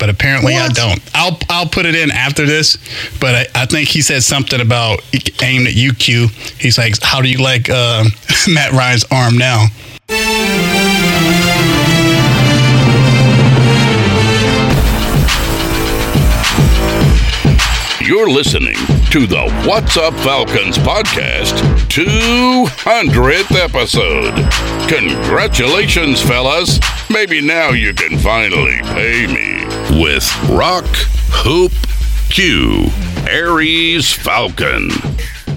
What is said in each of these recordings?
but apparently I don't. I'll I'll put it in after this, but I, I think he said something about aimed at UQ. He's like, "How do you like uh, Matt Ryan's arm now?" You're listening to the What's Up Falcons podcast, 200th episode. Congratulations, fellas. Maybe now you can finally pay me with Rock Hoop Q, Aries Falcon,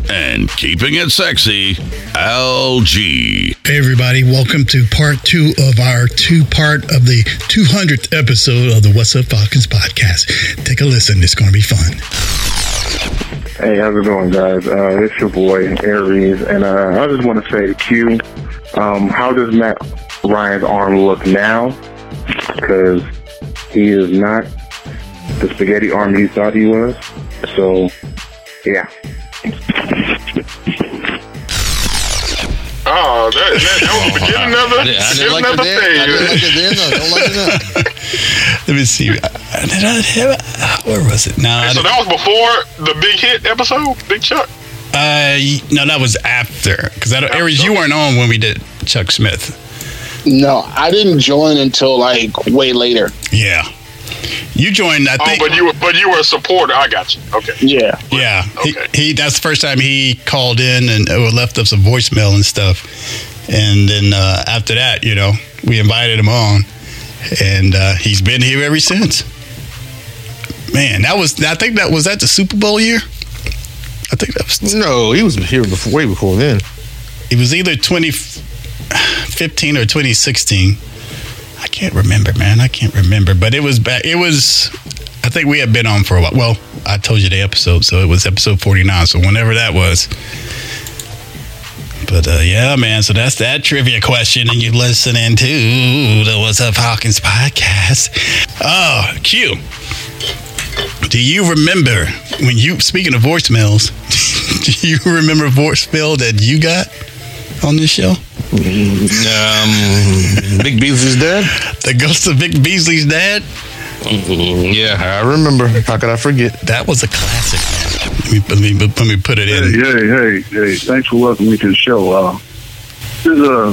and keeping it sexy, LG. Hey everybody, welcome to part two of our two part of the 200th episode of the What's Up Falcons podcast. Take a listen; it's going to be fun. Hey, how's it going, guys? Uh, it's your boy Aries, and uh, I just want to say to Q, um, how does Matt Ryan's arm look now? Because he is not the spaghetti arm you thought he was. So, yeah. Oh, that, that, that was get another, I didn't, I didn't like it another then. I didn't like thing. it then. I don't like it now. Let me see. Uh, Did I have, where was it? No, I So that was before the big hit episode, Big Chuck. Uh, no, that was after because Aries, you weren't on when we did Chuck Smith. No, I didn't join until like way later. Yeah, you joined. I Oh, think. but you were but you were a supporter. I got you. Okay. Yeah. yeah, Okay. he, he. That's the first time he called in and uh, left us a voicemail and stuff. And then uh, after that, you know, we invited him on, and uh, he's been here ever since. Man, that was. I think that was that the Super Bowl year. I think that was. No, he was here before, way before then. It was either 2015 or 2016. I can't remember, man. I can't remember. But it was back. It was. I think we had been on for a while. Well, I told you the episode, so it was episode 49. So whenever that was. But uh, yeah, man. So that's that trivia question, and you're listening to the What's Up Falcons podcast. Oh, Q. Do you remember when you speaking of voicemails? do you remember voicemail that you got on this show? Um, Vic Beasley's dad. The ghost of Vic Beasley's dad. Yeah, I remember. How could I forget? That was a classic. Let me, let me, let me put it Hey, in. hey, hey, hey! Thanks for welcoming me to the show. Uh, this is uh,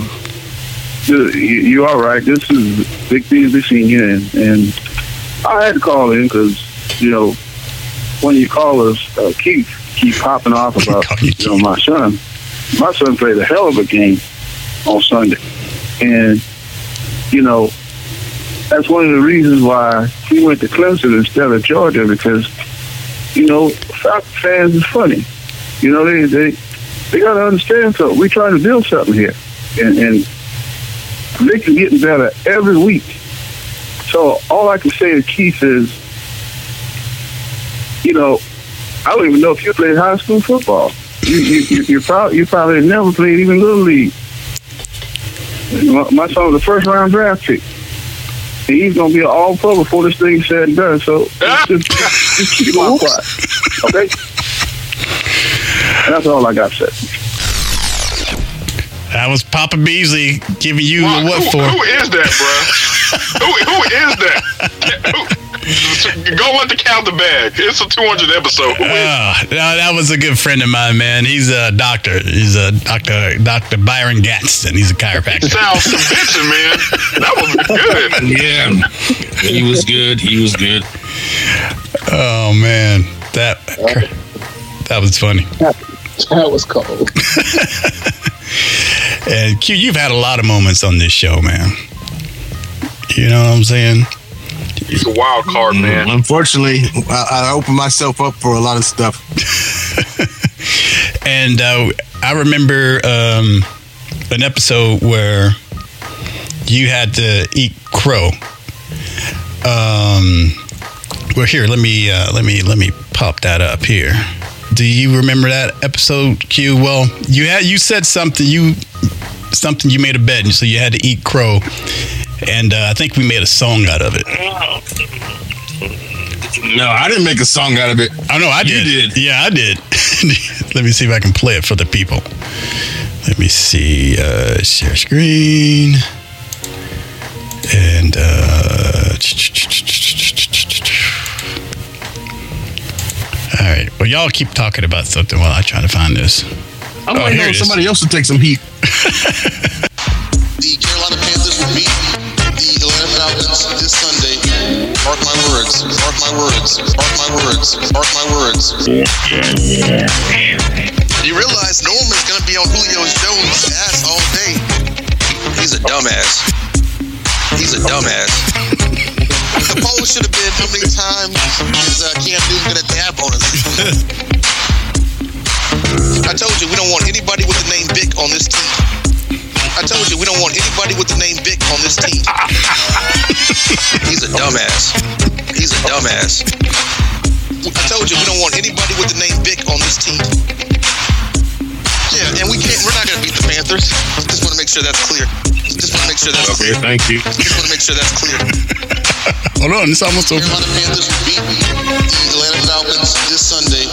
this- you, you all right? This is Vic Beasley Senior, and, and I had to call in because you know when you call us, uh, Keith keep popping off about you you know my son. My son played a hell of a game on Sunday, and you know that's one of the reasons why he went to Clemson instead of Georgia because you know, Falcon fans is funny. You know, they they they got to understand something. We're trying to build something here, and and Vic is getting better every week. So all I can say to Keith is, you know, I don't even know if you played high school football. You you you, you probably you probably never played even little league. My, my son was a first round draft pick. And he's gonna be an all pro before this thing's said and done. So just, just, just keep your mouth quiet. Okay? That's all I got to say. That was Papa Beasley giving you Wow, the what who, for? who is that, bro? who, who is that? Who, go let the count the bag. It's a 200 episode. Who is Oh, that was a good friend of mine, man. He's a doctor. He's a doctor, Dr. Byron Gadsden. He's a chiropractor. Sounds convincing, man. That was good. Yeah, he was good. He was good. Oh man, that that was funny. That was cold. And Q, you've had a lot of moments on this show, man. You know what I'm saying? He's a wild card, man. Unfortunately, I, I opened myself up for a lot of stuff. And uh, I remember um, an episode where you had to eat crow. Um, well, here, let me uh, let me let me pop that up here. Do you remember that episode, Q? Well, you had you said something you something you made a bet, and so you had to eat crow, and uh, I think we made a song out of it. No, I didn't make a song out of it. I know I did. did. Yeah, I did. Let me see if I can play it for the people. Let me see. Uh, share screen. And uh, all right. Well, y'all keep talking about something while I try to find this. I'm Oh, waiting on somebody else to take some heat. The Carolina Panthers will beat the Atlanta Falcons this Sunday. Mark my words. Mark my words. Mark my words. Mark my words. You realize Norman's gonna be on Julio Jones' ass all day. He's a dumbass. He's a dumbass. The poll should have been how many times is uh, Cam Newton gonna dab on us? I told you we don't want anybody with the name Vic on this team. I told you we don't want anybody with the name Vic on this team. He's a dumbass. He's a dumbass. I told you we don't want anybody with the name Vic on this team. Yeah, and we can't. We're not gonna beat the Panthers. I just want to make sure that's clear. Just want to make sure that's Okay, clear. thank you. Just want to make sure that's clear. Hold on, it's almost over. Carolina Panthers beat the Atlanta Falcons this Sunday.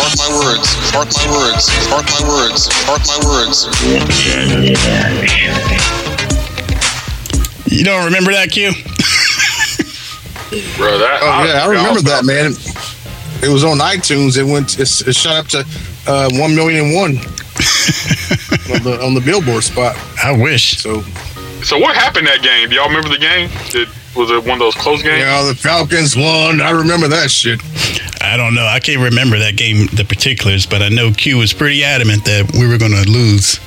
Mark my words. Mark my words. Mark my words. Mark my words. You don't remember that, Q? Bro, that, Oh yeah, I remember that, man. It was on iTunes. It went. It, it shot up to uh, one million and one on the on the Billboard spot. I wish. So So what happened that game? Do y'all remember the game? Did, was it one of those close games? Yeah, the Falcons won. I remember that shit. I don't know. I can't remember that game, the particulars, but I know Q was pretty adamant that we were going to lose.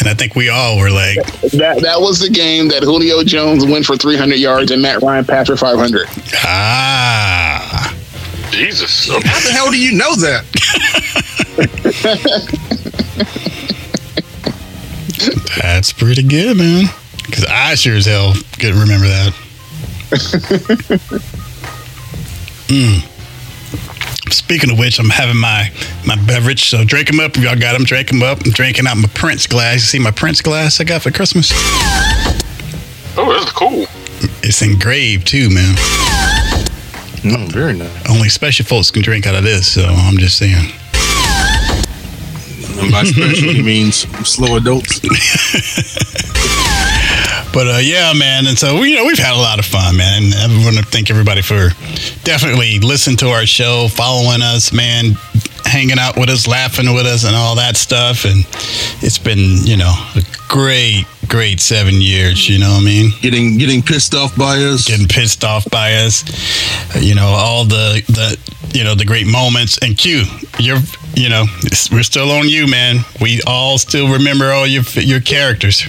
And I think we all were like, That that was the game that Julio Jones went for 300 yards and Matt Ryan passed for 500. ah. Jesus. How the hell do you know that? That's pretty good, man. Because I sure as hell couldn't remember that. Mm. Speaking of which, I'm having my my beverage. So drink them up. If y'all got them, drink them up. I'm drinking out my Prince glass. You see my Prince glass I got for Christmas? Oh, that's cool. It's engraved too, man. No, very nice. Only special folks can drink out of this. So I'm just saying. And by special, he means slow adults. But uh, yeah, man, and so we, you know we've had a lot of fun, man. And I want to thank everybody for definitely listening to our show, following us, man, hanging out with us, laughing with us, and all that stuff. And it's been, you know, a great, great seven years. You know what I mean? Getting getting pissed off by us. Getting pissed off by us, you know, all the the you know the great moments. And Q, you're, you know, we're still on you, man. We all still remember all your your characters.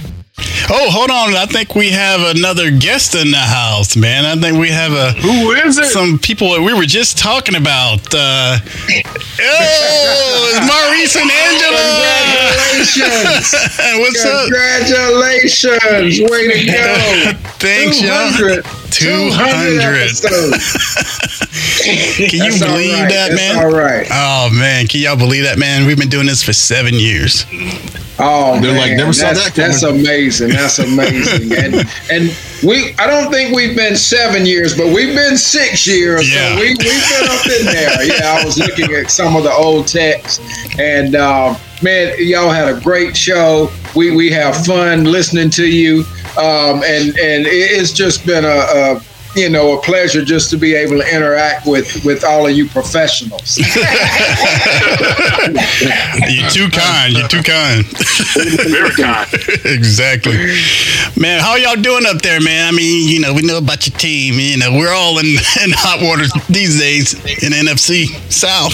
Oh, hold on. I think we have another guest in the house, man. I think we have a Who is it? some people that we were just talking about. Uh, oh, it's Maurice and Angela. Congratulations! What's up? Congratulations! Way to go! Thanks, y'all. 200. 200. Can you That's believe right. that, That's man? all right. Oh man, can y'all believe that, man? We've been doing this for seven years. Oh, They're man. like, never saw that's, that coming. That's amazing. And that's amazing. and and we, I don't think we've been seven years, but we've been six years. Yeah. So we, we've been up in there. Yeah, I was looking at some of the old texts, and um, man, y'all had a great show. We we have fun listening to you, um, and and it's just been a. a you know, a pleasure just to be able to interact with with all of you professionals. You're too kind. You're too kind. Very kind. exactly. Man, how y'all doing up there, man? I mean, you know, we know about your team. You know, we're all in, in hot water these days in NFC South.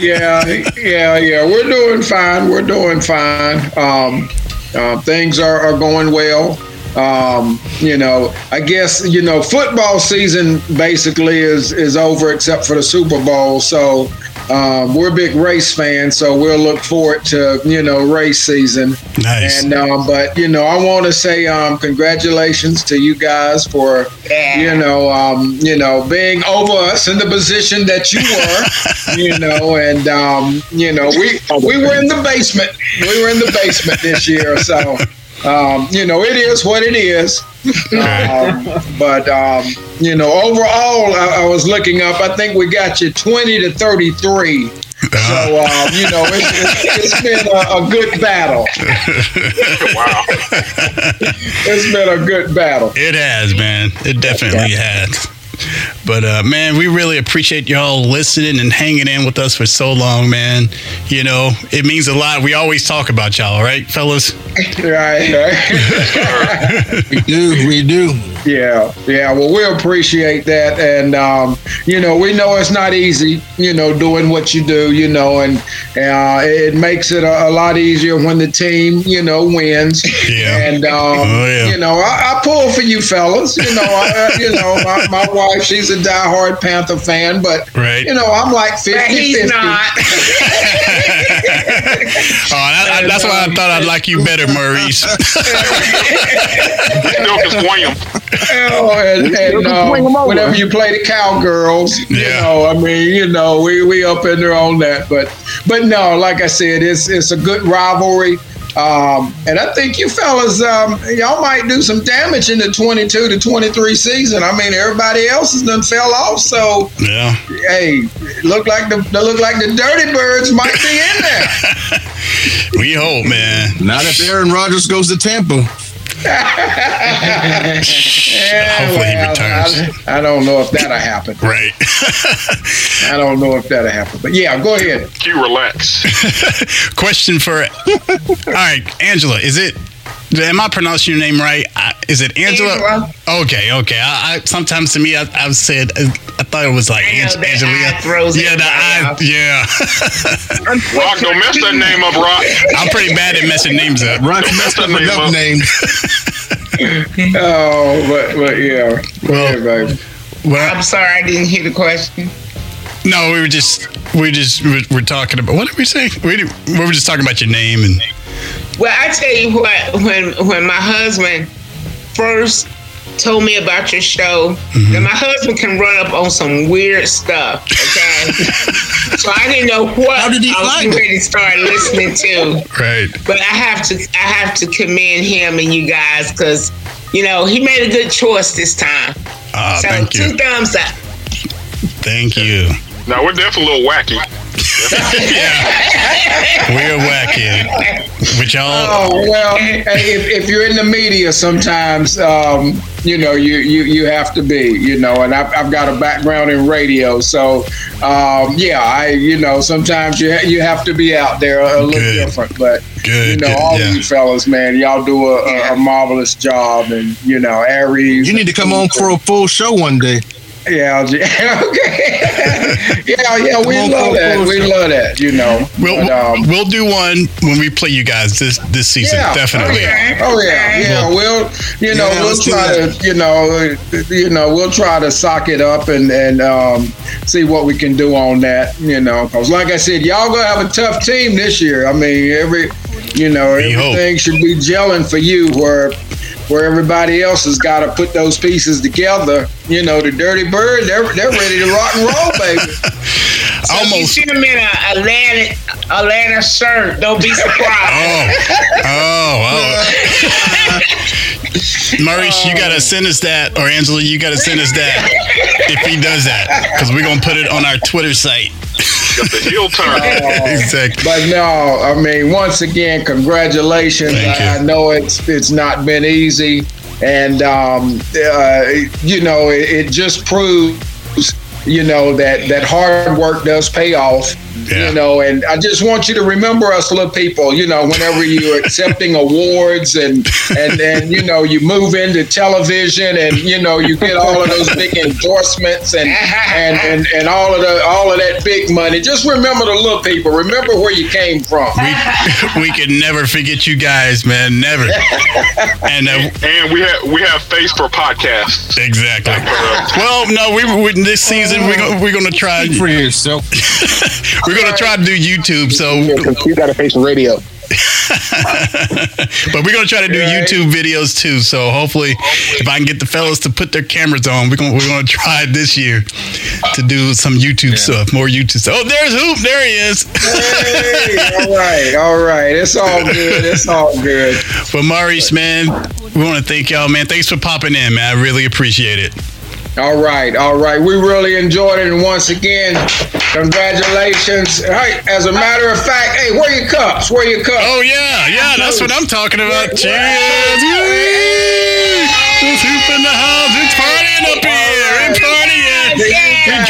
yeah, yeah, yeah. We're doing fine. We're doing fine. Um, uh, things are, are going well. Um, you know, I guess you know football season basically is is over except for the Super Bowl. So um, we're big race fans, so we'll look forward to you know race season. Nice. And um, but you know, I want to say um, congratulations to you guys for you know um, you know being over us in the position that you were. you know, and um, you know we we were in the basement. We were in the basement this year, so um, you know it is what it is. um, but um, you know, overall, I, I was looking up. I think we got you twenty to thirty-three. So um, you know, it's, it's, it's been a, a good battle. Wow. It's been a good battle. It has, man. It definitely has. But uh, man, we really appreciate y'all listening and hanging in with us for so long, man. You know, it means a lot. We always talk about y'all, right, fellas? Right, right. We do, we do. Yeah, yeah. Well, we appreciate that, and um, you know, we know it's not easy, you know, doing what you do, you know, and uh, it makes it a, a lot easier when the team, you know, wins. Yeah. And um, Oh, yeah. you know, I, I pull for you fellas. You know, I, you know, my, my wife, she's a diehard Panther fan, but Right. you know, I'm like 50 But he's 50. not. Oh, I, I, that's why I thought I'd like you better, Maurice. Still can swing 'em. Oh, and, and uh, whenever you play the cowgirls, you Yeah. know, I mean, you know, we we up in there on that, but but no, like I said, it's it's a good rivalry. Um, and I think you fellas, um, y'all might do some damage in the 22 to 23 season. I mean, everybody else has done fell off. So, yeah. hey, look like the look like the Dirty Birds might be in there. We hope, man. Not if Aaron Rodgers goes to Tampa. Hopefully he returns. I, I don't know if that'll happen. Right. I don't know if that'll happen. But yeah, go ahead. Q, relax. Question for. All right, Angela, is it. Am I pronouncing your name right? Uh, is it Angela? Angela. Okay, okay. I, I sometimes to me, I, I've said I thought it was like I know, Ange- Angelia. throws yeah, the eye. everybody Yeah. Rock, don't mess that name up, Rock. I'm pretty bad at messing names up. Rock Don't messed mess up that name enough names. Oh, but but yeah. Well- yeah, baby. Well, I'm sorry, I didn't hear the question. no, we were just we just we we're talking about what did we say? We we were just talking about your name and Well, I tell you what, when when my husband first told me about your show, Mm-hmm. then my husband can run up on some weird stuff. Okay, so I didn't know what How did he I was find it? ready to start listening to. right. But I have to I have to commend him and you guys because you know he made a good choice this time. Ah, so thank two you, thumbs up. thank you. Now, we're definitely a little wacky. We're wacky, which y'all. Oh well, if, if you're in the media, sometimes um, you know you, you you have to be, you know. And I've, I've got a background in radio, so um, yeah, I you know sometimes you ha- you have to be out there a, little Good. different, but Good, you know good, all yeah. of you fellas, man, y'all do a, a, a marvelous job, and you know Aries. You need to come on for a full show one day. Yeah, okay. yeah, yeah, we Come on, love that. on, We love that, you know. We'll, But, um, we'll do one when we play you guys this this season. Yeah. Definitely. Okay. Oh yeah, yeah. We'll, you know, Yeah, we'll try to, you know, you know, we'll try to sock it up and and um, see what we can do on that. You know, because like I said, y'all gonna have a tough team this year. I mean, every, you know, We hope. everything should be gelling for you where. Where everybody else has got to put those pieces together, you know, the Dirty Bird, they're, they're ready to rock and roll, baby. You Almost. see him in a Atlanta Atlanta shirt. Don't be surprised. Oh. Oh. Oh. Maurice, you gotta send us that, or Angela, you gotta send us that if he does that, because we're gonna put it on our Twitter site. Got the heel turn. exactly. But no, I mean, once again, congratulations. Thank you. I, I know it's it's not been easy, and um, uh, you know, it, it just proves, you know, that that hard work does pay off. Yeah. You know, and I just want you to remember us little people. You know, whenever you're accepting awards and and and you know you move into television and you know you get all of those big endorsements and and and, and all of the all of that big money. Just remember the little people. Remember where you came from. We we can never forget you guys, man. Never. And uh, And we have we have face for podcasts. exactly. Well, no, we, we this season we're gonna, we're gonna try. For yourself. We're gonna try to do YouTube. So, You got to face radio. but we're gonna try to do Right. YouTube videos too. So hopefully, if I can get the fellas to put their cameras on, we're gonna we're gonna try this year to do some YouTube stuff, more YouTube stuff. Oh, there's Hoop. There he is. Hey, all right, all right. It's all good. It's all good. Well, Maurice, man, we want to thank y'all, man. Thanks for popping in, man. I really appreciate it. All right, all right. We really enjoyed it, and once again, congratulations. Hey, as a matter of fact, hey, where your cups? Where your cups? Oh yeah, yeah, that's what I'm talking about. Cheers! Woo! It's Hoop in the house. It's partying up here. It's partying. We're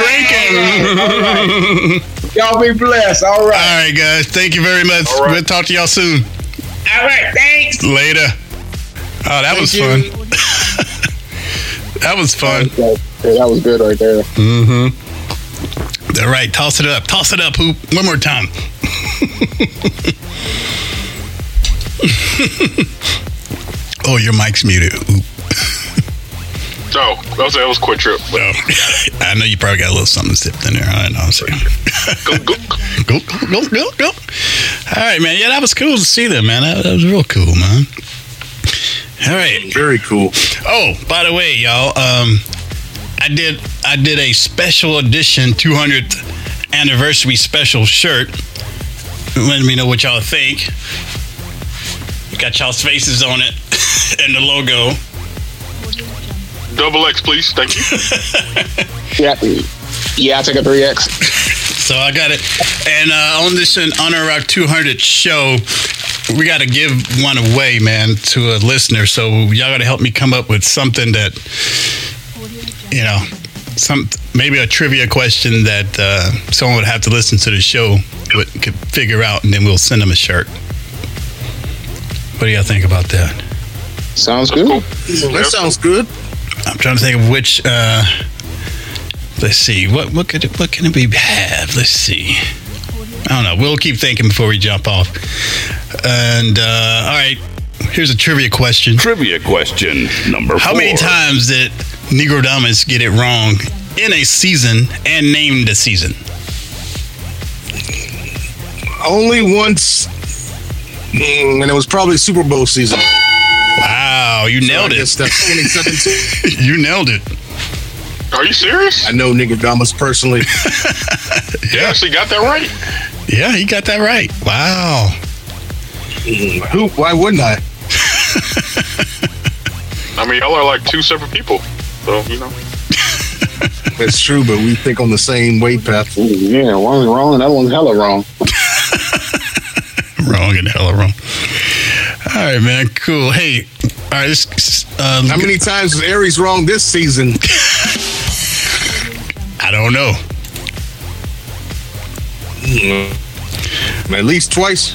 drinking. Y'all be blessed. All right. All right, guys. Thank you very much. Right. We'll talk to y'all soon. All right, thanks. Later. Oh, that was fun. that was fun. Yeah, that was good right there. Mm-hmm. All right, toss it up. Toss it up, Hoop. One more time. oh, your mic's muted. Hoop. Oh, that was, that was a quick trip. But Oh, I know you probably got a little something sipped in there. I know. So. go, go. go, go, go, go, go. All right, man. Yeah, that was cool to see them, man. That, that was real cool, man. All right. Very cool. Oh, by the way, y'all, um, I did I did a special edition 200th anniversary special shirt. Let me know what y'all think. Got y'all's faces on it and the logo. Double X, please. Thank you. Yeah, yeah. I take a three X. So I got it. And uh, on this in honor of our 200th show, we got to give one away, man, to a listener. So y'all got to help me come up with something that, you know, some maybe a trivia question that uh, someone would have to listen to the show would, could figure out, and then we'll send them a shirt. What do y'all think about that? Sounds good. That sounds good. I'm trying to think of which. Uh, let's see. What what could it, what can we have? Let's see. I don't know. We'll keep thinking before we jump off. And uh, all right, here's a trivia question. Trivia question number How four. many times did Negro Damas get it wrong in a season and name the season? Only once, Mm, and it was probably Super Bowl season. Wow, you nailed I it. guess that's 2017. you nailed it. Are you serious? I know Nigga Damas personally. You actually got that right. Yeah, he got that right. Wow. Who? Why wouldn't I? I mean, y'all are like two separate people. So, you know. It's true, but we think on the same weight path. Yeah, one's wrong and the other one's hella wrong. Wrong and hella wrong. All right, man. Cool. Hey, all right. This, uh, How many times was Aries wrong this season? I don't know. At least twice.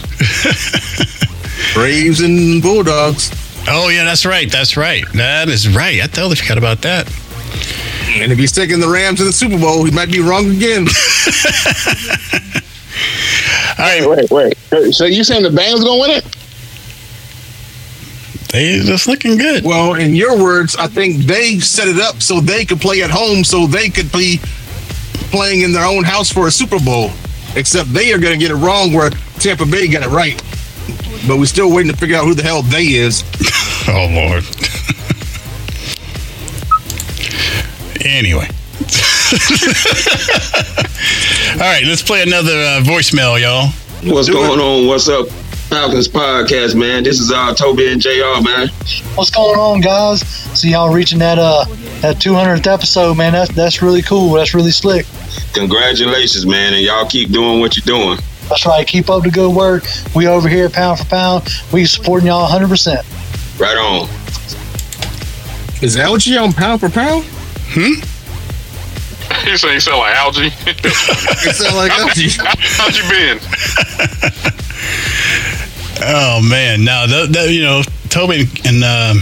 Braves and Bulldogs. Oh yeah, that's right. That's right. That is right. I totally forgot about that. And if he's taking the Rams to the Super Bowl, he might be wrong again. All right, Wait, wait. So you saying the Bengals gonna win it? they just looking good. well, in your words, I think they set it up so they could play at home, so they could be playing in their own house for a Super Bowl. Except they are going to get it wrong where Tampa Bay got it right. But we're still waiting to figure out who the hell they is. Oh lord. anyway. All right, let's play another uh, voicemail, y'all. What's Do going it. on? What's up? Falcons podcast, man. This is uh Toby and JR, man. What's going on, guys? See y'all reaching that uh that 200th episode, man. That's that's really cool. That's really slick. Congratulations, man, and y'all keep doing what you're doing. That's right. Keep up the good work. We over here, pound for pound. We supporting y'all 100. percent Right on. Is Al G on pound for pound? Hmm. You say you sound like Al G. It sounds like Al G. How'd you been? Oh man, no, the, the, you know, Toby and uh,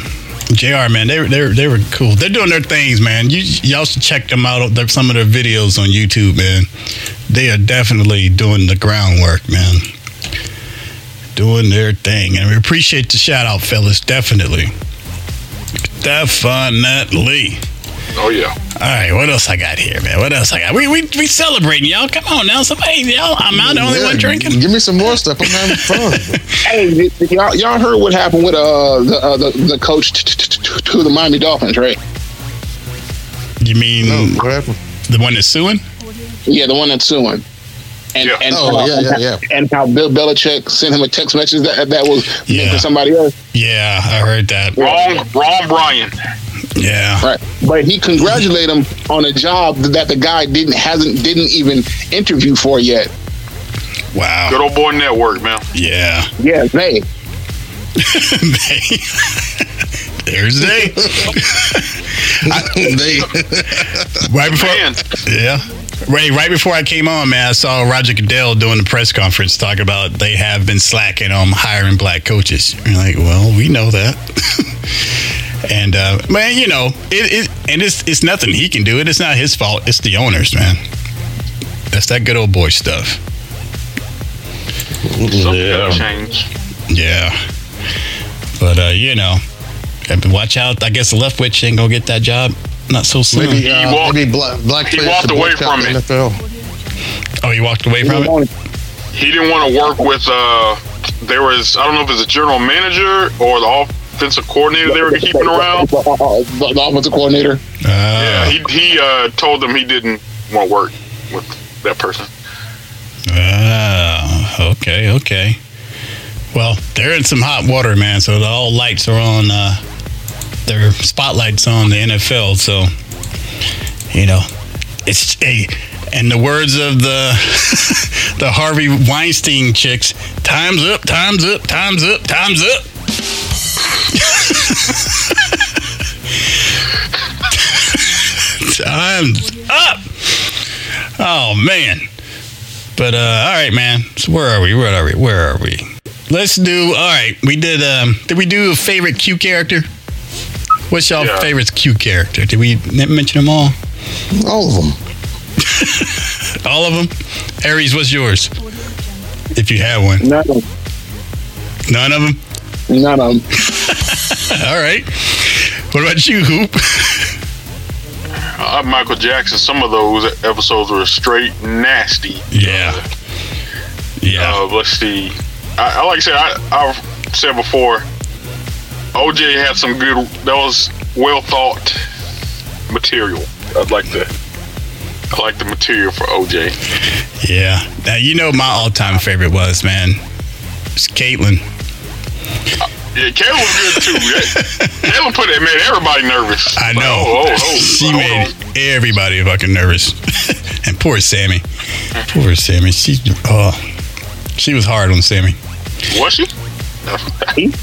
Jr. Man, they they they were cool. They're doing their things, man. You y'all should check them out. Some of their videos on YouTube, man. They are definitely doing the groundwork, man. Doing their thing, and we appreciate the shout out, fellas. Definitely, definitely. Oh yeah. All right, what else I got here, man? What else I got? We we we celebrating, y'all. Come on now, somebody, y'all. I'm not the only Yeah, one drinking. Give me some more stuff. I'm having fun. Hey, y'all, y'all heard what happened with uh the uh, the, the coach t- t- t- to the Miami Dolphins, right? You mean No, what happened? the one that's suing? Yeah, the one that's suing. And, Yeah. and, Oh, uh, yeah, yeah, yeah. and how Bill Belichick sent him a text message that that was meant Yeah. for somebody else. Yeah, I heard that. Wrong, wrong, Brian. Yeah, Right. But he congratulated him on a job that the guy didn't hasn't didn't even interview for yet. wow. Good old boy network, man. Yeah. Yeah, they. they. There's they. they Right before, Man, yeah. Right, right before I came on, man, I saw Roger Goodell doing the press conference talking about they have been slacking on hiring black coaches. You're like, well, we know that. and uh, man, you know, it, it and it's it's nothing he can do. It. It's not his fault. It's the owners, man. That's that good old boy stuff. something gotta change. Yeah. But uh, you know, watch out. I guess Leftwich ain't gonna get that job. Not so soon. maybe uh, walked- maybe black black he walked away from the it. NFL. Oh, he walked away from it. He didn't want to work with. uh There was I don't know if it's a general manager or the offensive coordinator they were keeping around. The, the, the offensive coordinator. Yeah, Uh, he he uh, told them he didn't want to work with that person. Ah, okay, okay. Well, they're in some hot water, man. So the all lights are on. Uh, their spotlights on the NFL. So you know, it's a. And the words of the the Harvey Weinstein chicks, time's up, time's up, time's up, time's up. Time's up. Oh man. But uh all right, man. So where are we? Where are we? Where are we? Let's do all right. We did um did we do a favorite Q character? What's y'all Yeah. favorite Q character? Did we mention them all? All of them. All of them? Aries, what's yours? If you have one. None of None of them? them. None of them. All right. What about you, Hoop? Uh, Michael Jackson. Some of those episodes were straight nasty. Yeah. Yeah. Uh, let's see. I, I like I said. I, I've said before. OJ had some good. That was well thought material. I'd like to. I like the material for OJ. Yeah. Now you know my all-time favorite was man. It's Caitlyn. Yeah, Kayla was good too. Kayla put it made everybody nervous. I Like, know. oh, oh, oh, she hold made on. everybody fucking nervous. and poor Sammy. Poor Sammy. She oh she was hard on Sammy. Was she?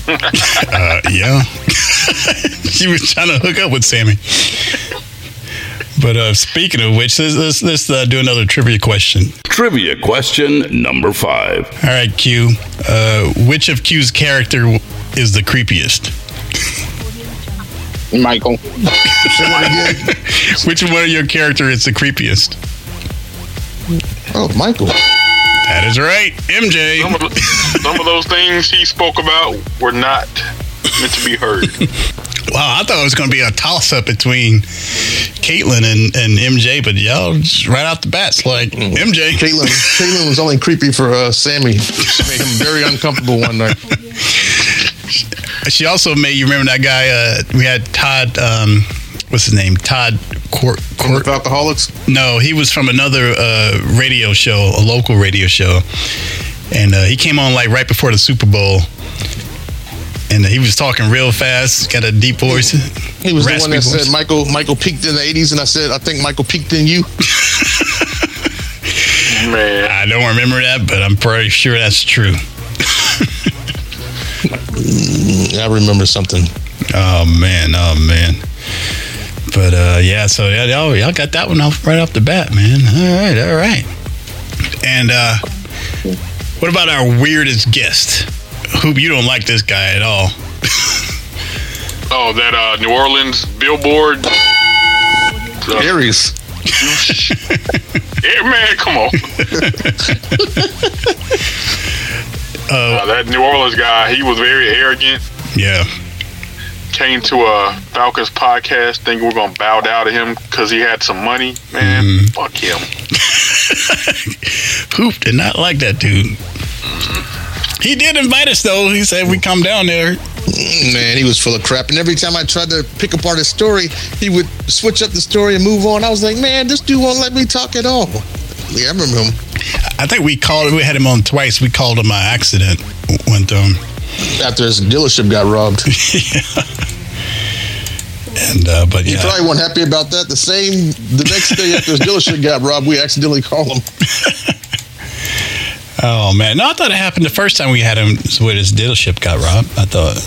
Uh, yeah. she was trying to hook up with Sammy. But uh, speaking of which, let's let's, let's uh, do another trivia question. Trivia question number five. All right, Q. Uh, which of Q's character is the creepiest? Michael. Which one of your character is the creepiest? Oh, Michael. That is right, MJ. Some of, the- some of those things he spoke about were not meant to be heard. Wow, I thought it was going to be a toss up between Caitlyn and, and MJ, but y'all just right out the bats like MJ. Caitlyn, Caitlyn was only creepy for uh, Sammy. She made him very uncomfortable one night. She also made you remember that guy. Uh, we had Todd. Um, what's his name? Todd Court. Court. Alcoholics. No, he was from another uh, radio show, a local radio show, and uh, he came on like right before the Super Bowl. And he was talking real fast, got a deep voice. He was the one that voice. said Michael Michael peaked in the '80s, and I said I think Michael peaked in you. Man, I don't remember that, but I'm pretty sure that's true. Mm, I remember something. Oh man, oh man. But uh, yeah, so yeah, y'all, y'all got that one off right off the bat, man. All right, all right. And uh, what about our weirdest guest? Hoop, you don't like this guy at all. oh, that uh, New Orleans billboard. Aries. Yeah, man, come on. Uh, that New Orleans guy, he was very arrogant. Yeah. came to a Falcons podcast thinking we're gonna bow down to him because he had some money. Man, fuck him. Hoop did not like that dude. He did invite us though. He said we come down there. Man, he was full of crap. And every time I tried to pick apart his story, he would switch up the story and move on. I was like, man, this dude won't let me talk at all. Yeah, I remember him. I think we called. We had him on twice. We called him an accident. Went him. After his dealership got robbed. And uh, but He probably wasn't happy about that. The same, the next day after his dealership got robbed, we accidentally called him. Oh man, no, I thought it happened the first time we had him with his dealership got robbed. I thought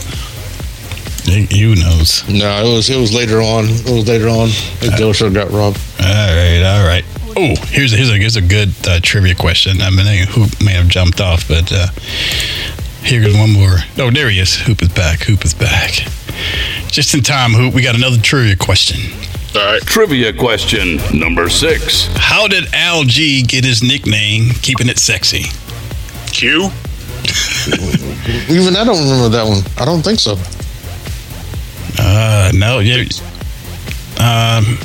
you knows. No, it was it was later on. It was later on. His dealership got robbed. All right, all right. Oh, here's a, here's a here's a good uh, trivia question. I mean, Hoop may have jumped off, but uh, here goes one more. Oh, there he is. Hoop is back. Hoop is back. Just in time, Hoop. We got another trivia question. All right. Trivia question number six. How did Al G get his nickname? Keeping it sexy. Q. Even I don't remember that one. I don't think so. Uh, no, yeah. Um,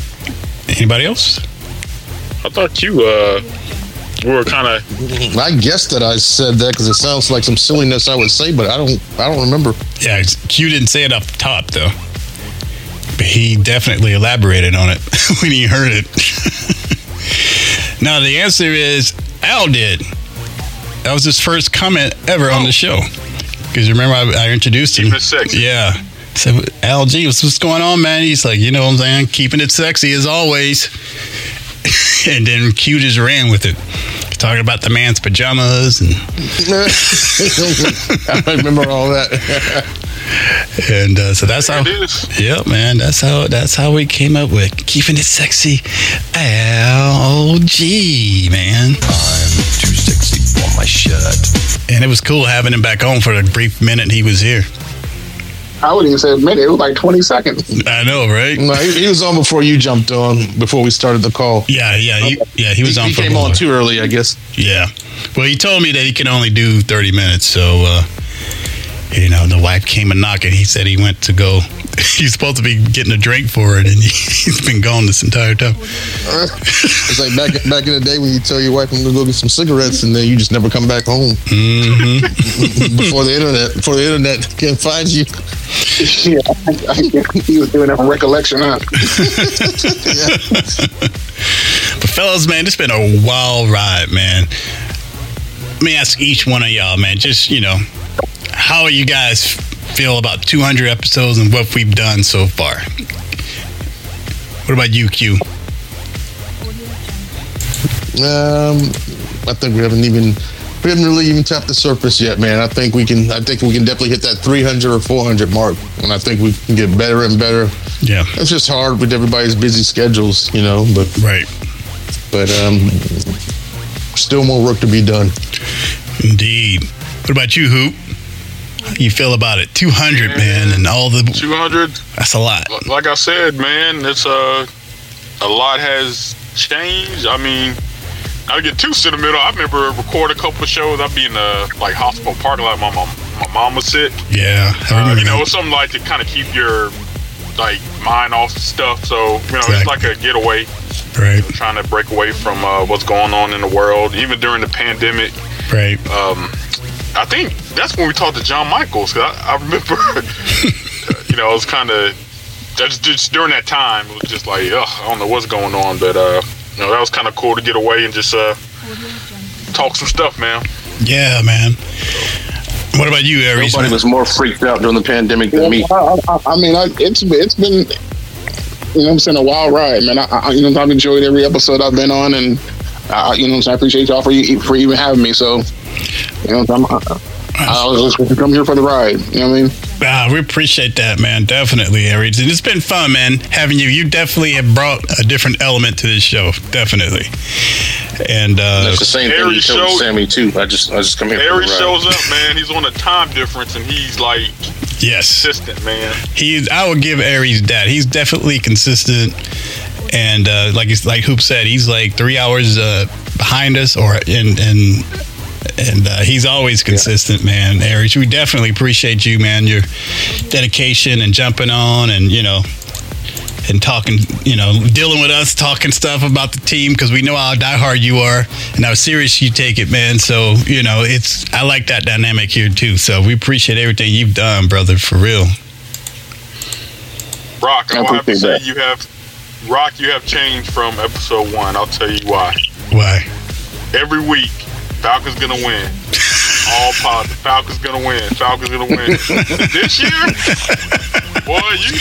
anybody else? I thought you Uh, we were kind of. I guess that I said that because it sounds like some silliness I would say, but I don't. I don't remember. Yeah, Q didn't say it off the top though, but he definitely elaborated on it when he heard it. now the answer is Al did. That was his first comment ever on the show. Because remember I, I introduced him. Keeping it sexy. Yeah. So Al G, what's, what's going on, man? He's like, you know what I'm saying, keeping it sexy as always. and then Q just ran with it, talking about the man's pajamas and I remember all that. and uh, so that's how. It is. Yep, man. That's how. That's how we came up with keeping it sexy. LG, man. I'm too sexy for my shirt. And it was cool having him back on for the brief minute he was here. I wouldn't even say a minute. It was like 20 seconds. I know, right? No, he, he was on before you jumped on. Before we started the call. Yeah, yeah, he, yeah. He was on. He for a came on too early, I guess. Yeah. Well, he told me that he can only do 30 minutes. So, uh, you know, the wife came and knocking. He said he went to go. He's supposed to be getting a drink for it, and he, he's been gone this entire time. It's like back back in the day when you tell your wife I'm gonna go get some cigarettes and then you just never come back home. Mm-hmm. before the internet, before the internet can find you. yeah, I, I, he was doing that from recollection, huh? But fellas, man, it's been a wild ride, man. Let me ask each one of y'all, man. Just you know, how you guys feel about 200 episodes and what we've done so far? What about you, Q? Um, I think we haven't even we haven't really even tapped the surface yet, man. I think we can. I think we can definitely hit that 300 or 400 mark, and I think we can get better and better. Yeah, It's just hard with everybody's busy schedules, you know. But right. but um, still more work to be done. Indeed. What about you, Hoop? You feel about it? 200, man, and all the 200. that's a lot. Like I said, man, it's uh, a lot has changed. I mean, I get too sentimental. I remember recording a couple of shows. I'd be in the like hospital parking lot. My mom, my mom was sick. Yeah, Uh, you know, it's something like to kind of keep your like mind off stuff. So you know, it's like a getaway, Right, trying to break away from uh, what's going on in the world. Even during the pandemic, right. um, I think that's when we talked to John Michaels. 'cause I, I remember, you know, it was kind of that's just during that time. It was just like, ugh, I don't know what's going on, but uh, you know, that was kind of cool to get away and just uh, talk some stuff, man. Yeah, man. What about you, Aries? Nobody was more freaked out during the pandemic than me. I, I, I mean, I, it's it's been, you know, what I'm saying a wild ride, man. I, I you know, I've enjoyed every episode I've been on, and uh, you know, what I'm saying I appreciate y'all for you for even having me. So, you know, I'm, I, I was just come here for the ride. You know what I mean? Ah, we appreciate that, man. Definitely, Aries. And it's been fun, man, having you. You definitely have brought a different element to this show. Definitely. And uh, That's the same thing Harry you told showed- Sammy too. I just I just come here. for Harry the ride. shows up, man. He's on a time difference, and he's like yes, consistent, man. he's. I would give Aries that. He's definitely consistent. And uh, like he's like Hoop said, he's like three hours uh, behind us, or in in and uh, he's always consistent, man. Aries, we definitely appreciate you, man. Your dedication and jumping on, and you know, and talking, you know, dealing with us, talking stuff about the team because we know how diehard you are and how serious you take it, man. So you know, it's I like that dynamic here too. So we appreciate everything you've done, brother, for real. Rock, I I have to say that. you have Rock, you have changed from episode one. I'll tell you why. Why? Every week, Falcons gonna win. All positive. Falcons gonna win. Falcons gonna win. this year, boy, you.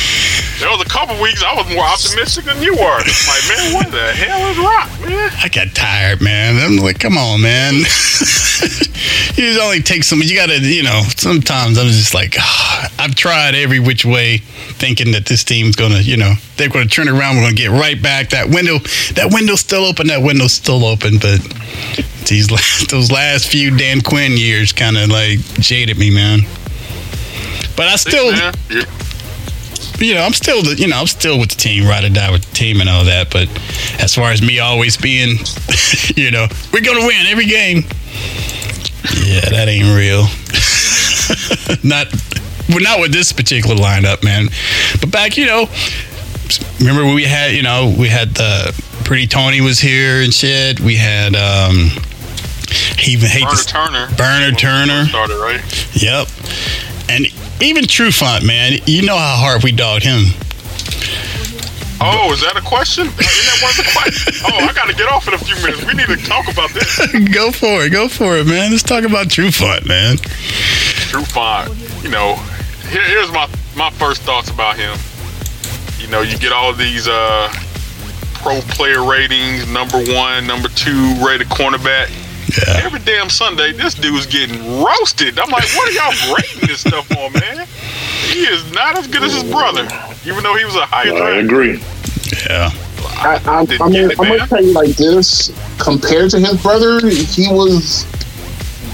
There was a couple weeks I was more optimistic than you were. Like, man, what the hell is Rock, man? I got tired, man. I'm like, come on, man. you only take some. You gotta, you know. Sometimes I'm just like, ah, I've tried every which way, thinking that this team's gonna, you know, they're gonna turn around. We're gonna get right back. That window, that window's still open. That window's still open. But these last, those last few Dan Quinn years kind of like jaded me, man. But I still, Man, you- know, I'm still, the, you know, I'm still with the team, ride or die with the team and all that. But as far as me always being, you know, we're gonna win every game. Yeah, that ain't real. not, well, not with this particular lineup, man. But back, you know, remember we had, you know, we had the Pretty Tony was here and shit. We had, um, he even hate Burner Turner. Burner Turner. Started right. Yep. And even Trufant, man, you know how hard we dogged him. Oh, is that a question? Isn't that one of the questions? Oh, I gotta get off in a few minutes. We need to talk about this. go for it, go for it, man. Let's talk about Trufant, man. Trufant. You know, here, here's my my first thoughts about him. You know, you get all these uh pro player ratings, number one, number two rated cornerback. Yeah. Every damn Sunday, this dude's getting roasted. I'm like, what are y'all rating this stuff on, man? He is not as good as his brother, even though he was a high I agree. Yeah. I, I, I mean, it, I'm gonna tell you like this: compared to his brother, he was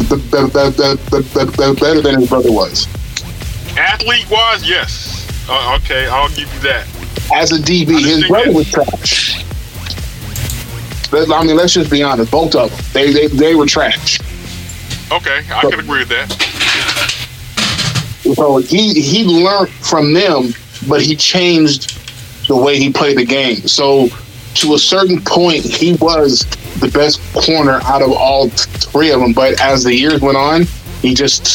the, the, the, the, the, the better than his brother was. Athlete wise, yes. Uh, okay, I'll give you that. As a DB, his brother that- was trash. Let- I mean, let's just be honest. Both of them, they they, they were trash. Okay, I can agree with that. So he he learned from them, but he changed the way he played the game. So to a certain point, he was the best corner out of all three of them. But as the years went on, he just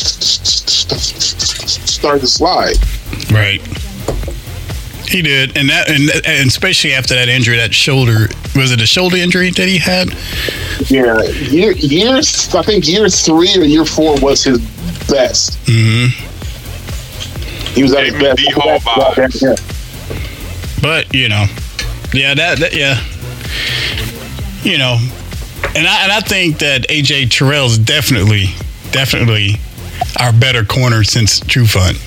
started to slide. Right. He did, and that, and, and especially after that injury, that shoulder was it a shoulder injury that he had? Yeah, year, years I think year three or year four was his best. Mm-hmm. He was at Gave his best. Yeah. But you know, yeah, that, that yeah, you know, and I and I think that AJ Terrell's definitely, definitely our better corner since Trufant,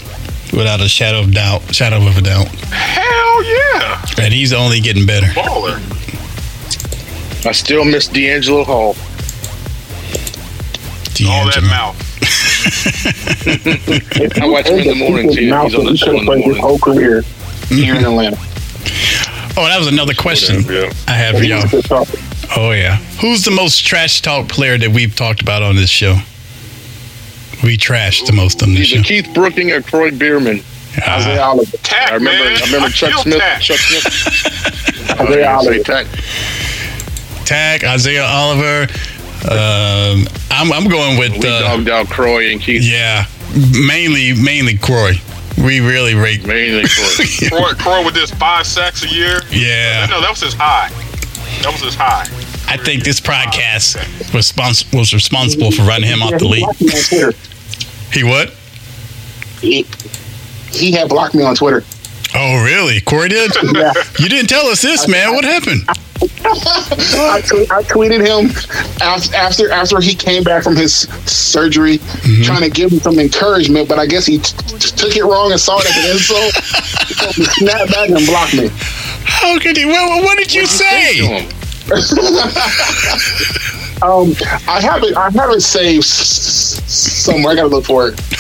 without a shadow of doubt, shadow of a doubt, Hell yeah, and he's only getting better. baller. I still miss DeAngelo Hall. All that mouth. I watch him in the morning too. He's on the He show in have the played his morning. whole career here in Atlanta. Mm-hmm. Oh, that was another question Yeah. I have for y'all. a good talker. Oh yeah, who's the most trash talk player that we've talked about on this show? We trashed the most on this Either show. Keith Brooking or Kroy Biermann. Isaiah Uh, Oliver. Tack, I remember. man. I remember Chuck killed Smith. Tack. Chuck Smith. Isaiah I Oliver. say Tack. Tag Isaiah Oliver. Um, I'm I'm going with We uh, dogged out Kroy and Keith. yeah, mainly mainly Kroy. We really rate. Mainly Kroy. Kroy, Kroy with this five sacks a year. Yeah, No, that was his high. That was his high. I think this podcast was spons- was responsible for running him off the league. He blocked me on Twitter. He what? He, he had blocked me on Twitter. Oh really? Corey did? Yeah. You didn't tell us this, man. What happened? I, tweeted him after after he came back from his surgery, Mm-hmm. trying to give him some encouragement, but I guess he t- t- took it wrong and saw it as an insult. so he snapped back and blocked me. How could he? What, what did you say? Um, I haven't. I have it saved s- s- somewhere. I gotta look for it.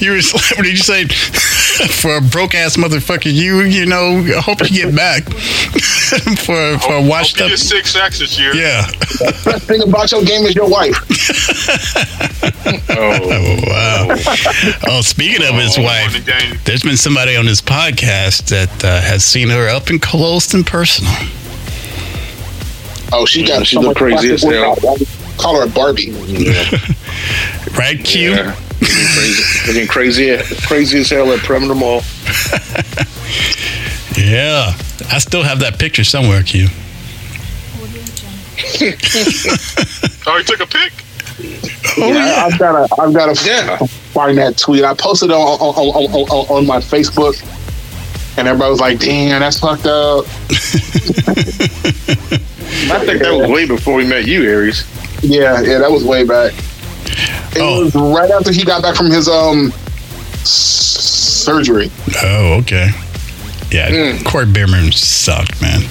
You were. What did you say? for a broke ass motherfucker. You you know, I hope you get back for for a washed Hope up. you get six sacks this year. Yeah. Best thing about your game is your wife. Oh wow! oh, speaking of his Oh, wife, the there's been somebody on this podcast that uh, has seen her up and close and personal. Oh, she got She so look much crazy as hell. Call her a Barbie. Right, Q? Yeah. Looking crazy, looking crazy, crazy as hell at Perimeter Mall. Yeah. I still have that picture somewhere, Q. Oh, you took a pic. Oh, yeah, I've got to, I've got to Yeah. find that tweet. I posted it on on, on, on, on my Facebook, and everybody was like, "Damn, that's fucked up." I think that was way before we met you, Aries. Yeah, yeah, that was way back. It Oh. was right after he got back from his um s- surgery. Oh, okay. Yeah, Mm. Corey Biermann sucked, man.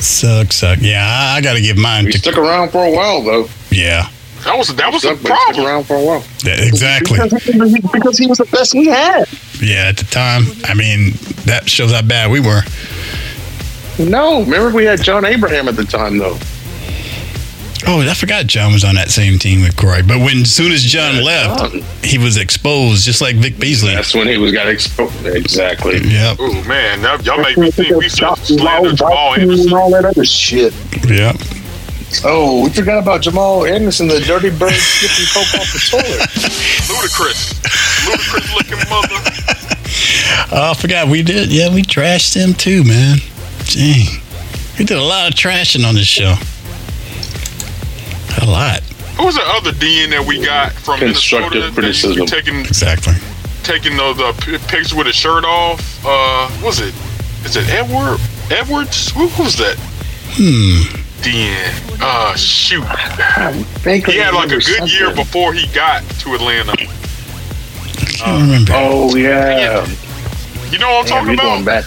Suck, suck. Yeah, I, I got to give mine He to. stuck around for a while though. Yeah, That was that was a Stuck, but he stuck problem. around for a while. yeah, exactly. Because he, because he was the best we had. Yeah, at the time, I mean, that shows how bad we were. No, remember we had John Abraham at the time though. Oh, I forgot John was on that same team with Corey. But when as soon as John Yeah, left, John. he was exposed, just like Vic Beasley. That's when he was got exposed. Exactly. Yep, Oh man, that, y'all make me think we should Jamal, slander and Anderson. all that other shit. yep. Oh, we forgot about Jamal Anderson, the dirty bird skipping coke off the toilet. Ludicrous, ludicrous looking mother. Oh, I forgot we did. Yeah, we trashed him too, man. Gee, we did a lot of trashing on this show. A lot, Who was the other DN that we got from Constructive Minnesota? that used to be criticism. Taking exactly. taking those uh, p- pictures with his shirt off. Uh, what was it? Is it Edward Edwards? Who who was that? Hmm. DN. Uh, shoot. Think He had like a remember good year something. before he got to Atlanta. I don't remember. Oh yeah. You know what I'm Damn, talking you're about? going back.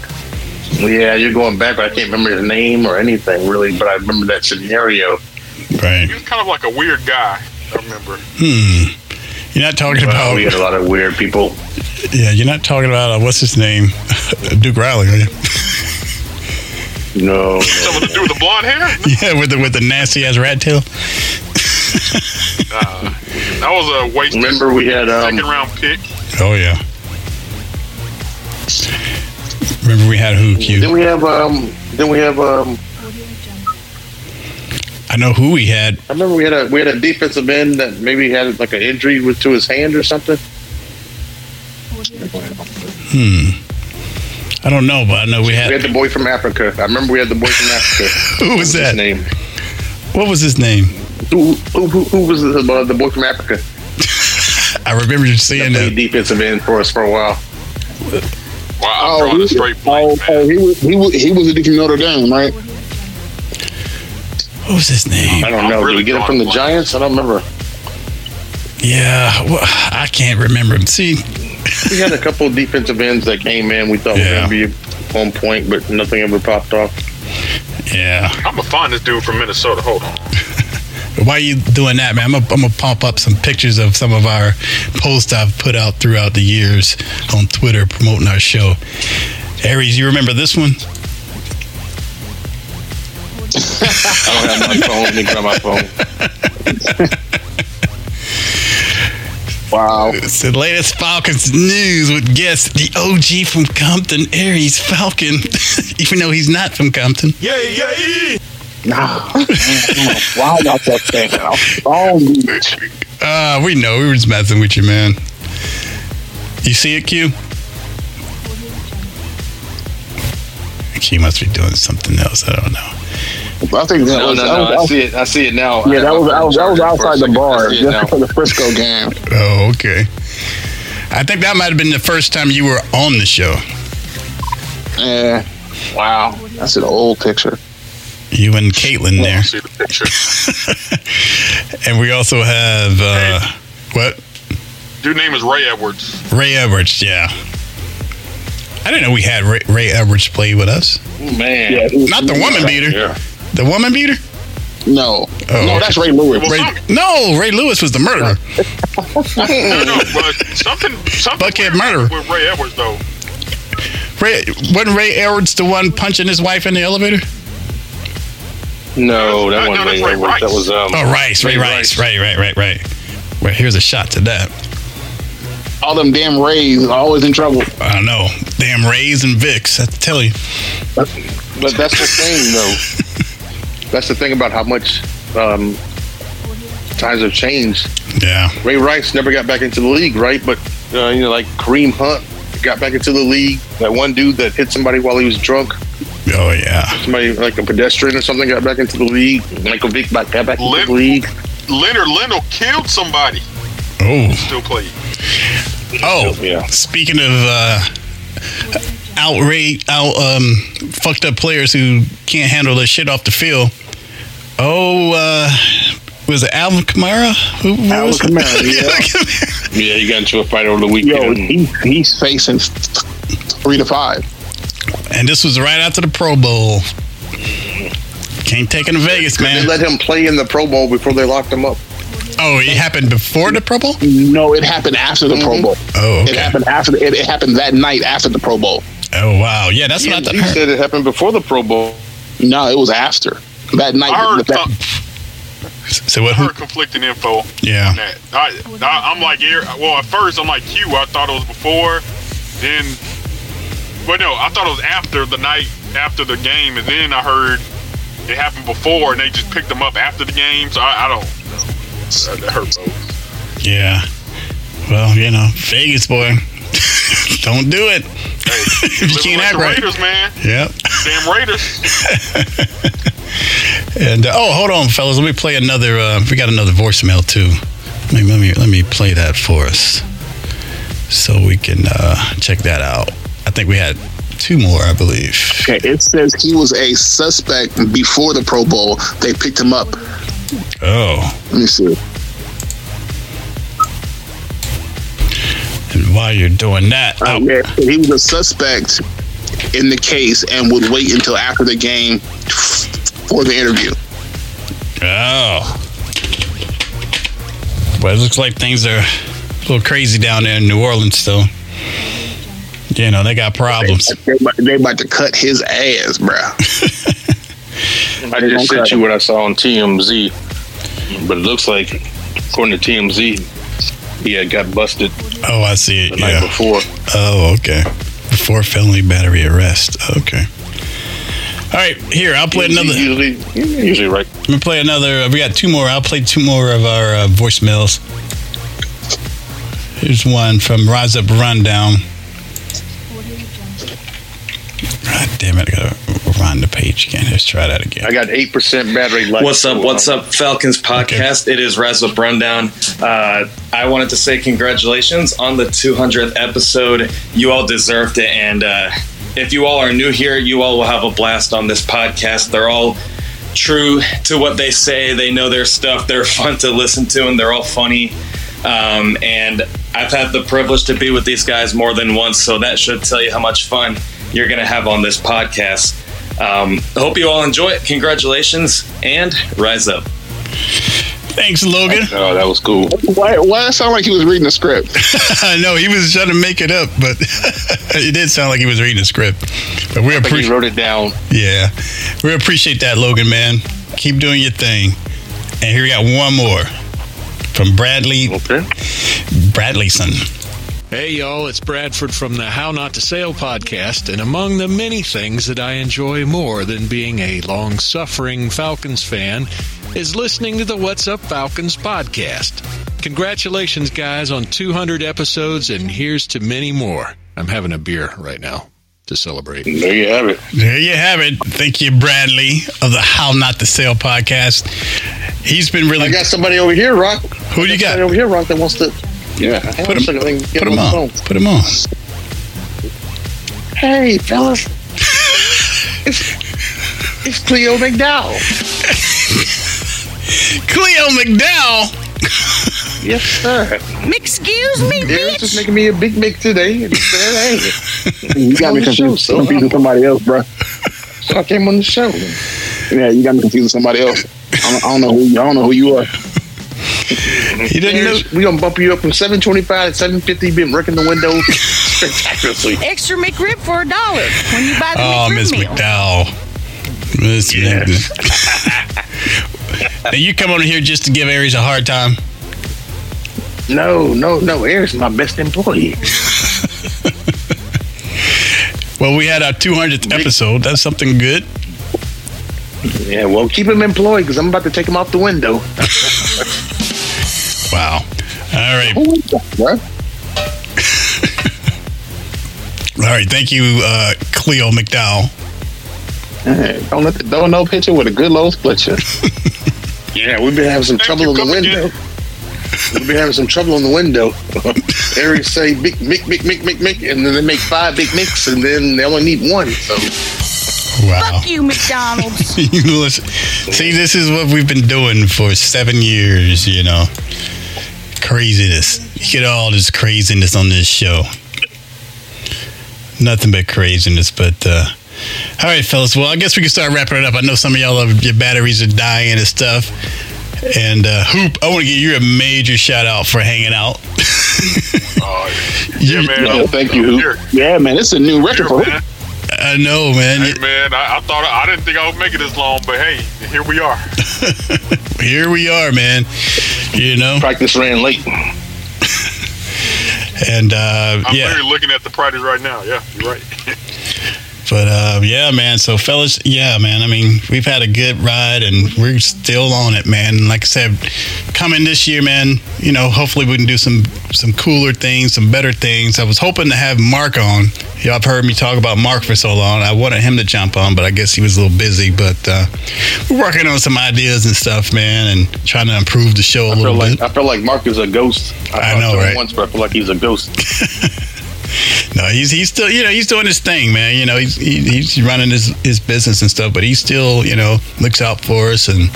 Yeah, you're going back. but I can't remember his name or anything really, but I remember that scenario. Right. He was kind of like a weird guy. I remember. Hmm. You're not talking Well, about. we had a lot of weird people. Yeah, you're not talking about uh, what's his name, Duke Riley, are you? No, Something to do with the blonde hair? Yeah, with the with the nasty ass rat tail. Uh, that was a waste. Remember we had um, second round pick. Oh yeah. Remember we had who Q? Then we have um. Then we have um. I know who we had. I remember we had a we had a defensive end that maybe had like an injury with to his hand or something. Hmm. I don't know, but I know we We had. had the boy from Africa. I remember we had the boy from Africa. Who was his that? name? What was his name? Who who, who, who was the, uh, the boy from Africa? I remember you seeing that. defensive end for us for a while. Wow, I'm Oh, drawing he, a straight oh, blank, oh, man. he was he was he was a dick from Notre Dame, right? What was his name? I don't know. really Did we get him from the blank. Giants? I don't remember. Yeah, well, I can't remember him. See, We had a couple of defensive ends that came in. We thought Yeah. were going to be on point, but nothing ever popped off. yeah. I'm gonna find this dude from Minnesota. Hold on. Why you doing that, man? I'm gonna, I'm gonna pump up some pictures of some of our posts I've put out throughout the years on Twitter promoting our show. Aries, you remember this one? I don't have my phone. Let me grab my phone. Wow. It's the latest Falcons news with guest the OG from Compton, Aries Falcon, even though he's not from Compton. Nah. wow, about that thing. Long Beach. Uh, we know we were just messing with you, man. You see it, Q? Q must be doing something else. I don't know. I think that No, was, no, no. I was, see it. I see it now. yeah, that was, that was, that was outside the bar I see it just now. for the Frisco game. Oh, okay. I think that might have been the first time you were on the show. Yeah. Wow. That's an old picture. You and Caitlin there. See the picture. And we also have, uh, what? Dude name is Ray Edwards. Ray Edwards, yeah. I didn't know we had Ray, Ray Edwards play with us. Man. Yeah. Not the woman beater. Yeah. The woman beater? No. Oh, no, that's Ray Lewis. Well, Ray, some- no, Ray Lewis was the murderer. no, no, but something, something Buckhead weird murder. with Ray Edwards though. Ray, wasn't Ray Edwards the one punching his wife in the elevator? No, that No, wasn't no, Ray that's Ray Rice. That was um. Oh, Rice, Ray, Rice. Right, right, right, right. Well, here's a shot to that. All them damn Rays always in trouble. I know. Damn Rays and Vicks, I tell you. But that's the thing, though. That's the thing about how much um, times have changed. Yeah. Ray Rice never got back into the league, right? But uh, you know, like Kareem Hunt got back into the league. That one dude that hit somebody while he was drunk, Oh, yeah. somebody like a pedestrian or something, got back into the league. Michael Vick back- got back into the league. Leonard Little killed somebody. Oh. Still played. Oh, Yeah. speaking of uh, outrage, out um, fucked up players who can't handle their shit off the field. Oh, uh, was it Alvin Kamara? Who, who Alvin was? Kamara, yeah. Yeah, he got into a fight over the weekend. Yo, weekend. he, he's facing three to five. And this was right after the Pro Bowl. Can't take him to Vegas, man. They let him play in the Pro Bowl before they locked him up. Oh, it happened before the Pro Bowl? No, it happened after the Pro mm-hmm. Bowl. Oh, It happened after. The, it, it happened that night after the Pro Bowl. Oh, wow. Yeah, that's what I He thought. said it happened before the Pro Bowl. No, it was after that night. I heard, that- So what? I heard conflicting info. Yeah. on that. I, I, I'm like, Eric- well, at first I'm like Q. I thought it was before. Then, but no, I thought it was after the night after the game, and then I heard it happened before, and they just picked them up after the game. So I, I don't. know. That hurt both. Yeah. Well, you know, Vegas boy. Don't do it. Hey, if you can't act right. Raiders, man. Yep. Damn Raiders. And uh, oh, hold on, fellas. Let me play another. Uh, we got another voicemail too. Let me let me, let me play that for us, so we can uh, check that out. I think we had two more, I believe. Okay, it says he was a suspect before the Pro Bowl. They picked him up. Oh, Let me see. and while you're doing that, Uh, oh, yeah, he was a suspect in the case and would wait until after the game for the interview. oh. Well, it looks like things are a little crazy down there in New Orleans still. You know, they got problems. They, about- they about to cut his ass, bro. I just sent you what I saw on TMZ, but it looks like, according to TMZ, he had got busted Oh, I see the it. night Yeah. before. Oh, okay. Before felony battery arrest. Okay. All right, here I'll play another. Usually, usually right. Let me play another. uh, We got two more. I'll play two more of our uh, voicemails. Here's one from Rise Up Rundown. God damn it! I gotta rewind the page again. Let's try that again. I got eight percent battery life. What's up? What's up, Falcons podcast? It is Rise Up Rundown. Uh, I wanted to say congratulations on the 200th episode. You all deserved it, and uh, if you all are new here, you all will have a blast on this podcast. They're all true to what they say. They know their stuff. They're fun to listen to, and they're all funny. Um, and I've had the privilege to be with these guys more than once, so that should tell you how much fun you're going to have on this podcast. Um, I hope you all enjoy it. Congratulations and rise up. Thanks, Logan. Oh, that was cool. Why, why it sound like he was reading the script? I know he was trying to make it up, but it did sound like he was reading the script. But we I he appreciate. wrote it down. Yeah, we appreciate that, Logan. Man, keep doing your thing. And here we got one more from Bradley. Okay. Bradleyson. Hey, y'all, it's Bradford from the How Not to Sail podcast, and among the many things that I enjoy more than being a long suffering Falcons fan is listening to the What's Up Falcons podcast. Congratulations, guys, on 200 episodes, and here's to many more. I'm having a beer right now to celebrate. There you have it. There you have it. Thank you, Bradley of the How Not to Sail podcast. He's been really. I got somebody over here, Rock. Who do you got? Somebody over here, Rock, that wants to. Yeah, hang Put on a him, second, I can get put him the on. Put them on. Hey, fellas. it's, it's Cleo McDowell. Cleo McDowell. Yes, sir. Excuse me, Eric's just making me a big Mick today. And he said, hey. You got me On the show, confused. so confused with somebody else, bro. So I came on the show. Yeah, you got me confused with somebody else. I don't, I don't know who I don't know who you are. You didn't know we gonna bump you up from seven twenty five to seven fifty. Been working the window spectacularly. Extra McRib for a dollar when you buy the Oh, McRib Miss meal. McDowell. Miss McDowell. now you come on here just to give Aries a hard time. No, no, no. Eric's my best employee. Well, we had our 200th episode. That's something good. Yeah, well, keep him employed because I'm about to take him off the window. Wow. All right. All right. Thank you, uh, Cleo McDowell. Hey, don't let the don't no picture with a good low splitcher. Yeah, we've been having some trouble in the window. We've been having some trouble in the window. Aries say Mick, Mick, Mick, Mick, Mick, Mick, and then they make five big Micks, and then they only need one. So Wow. Fuck you, McDonald's. You listen- See, this is what we've been doing for seven years, you know. Craziness. You get all this craziness on this show. Nothing but craziness, but uh all right, fellas. Well, I guess we can start wrapping it up. I know some of y'all have your batteries are dying and stuff. And uh Hoop, I want to give you a major shout out for hanging out. yeah, man. Yeah, thank you. Here. Yeah, man, it's a new record for man. I know, man. Hey, man, I, I thought I didn't think I would make it this long, but hey, here we are. Here we are, man. You know, practice ran late. And uh I'm yeah. literally looking at the practice right now. Yeah, you're right. But uh, yeah, man. So, fellas, yeah, man. I mean, we've had a good ride, and we're still on it, man. Like I said, coming this year, man. You know, hopefully we can do some some cooler things, some better things. I was hoping to have Mark on. Y'all have heard me talk about Mark for so long. I wanted him to jump on, but I guess he was a little busy. But uh, we're working on some ideas and stuff, man, and trying to improve the show a I feel little like bit. I feel like Mark is a ghost. I, I know, right? Once, but I feel like he's a ghost. No, he's he's still you know he's doing his thing, man. You know he's he, he's running his his business and stuff, but he still you know looks out for us and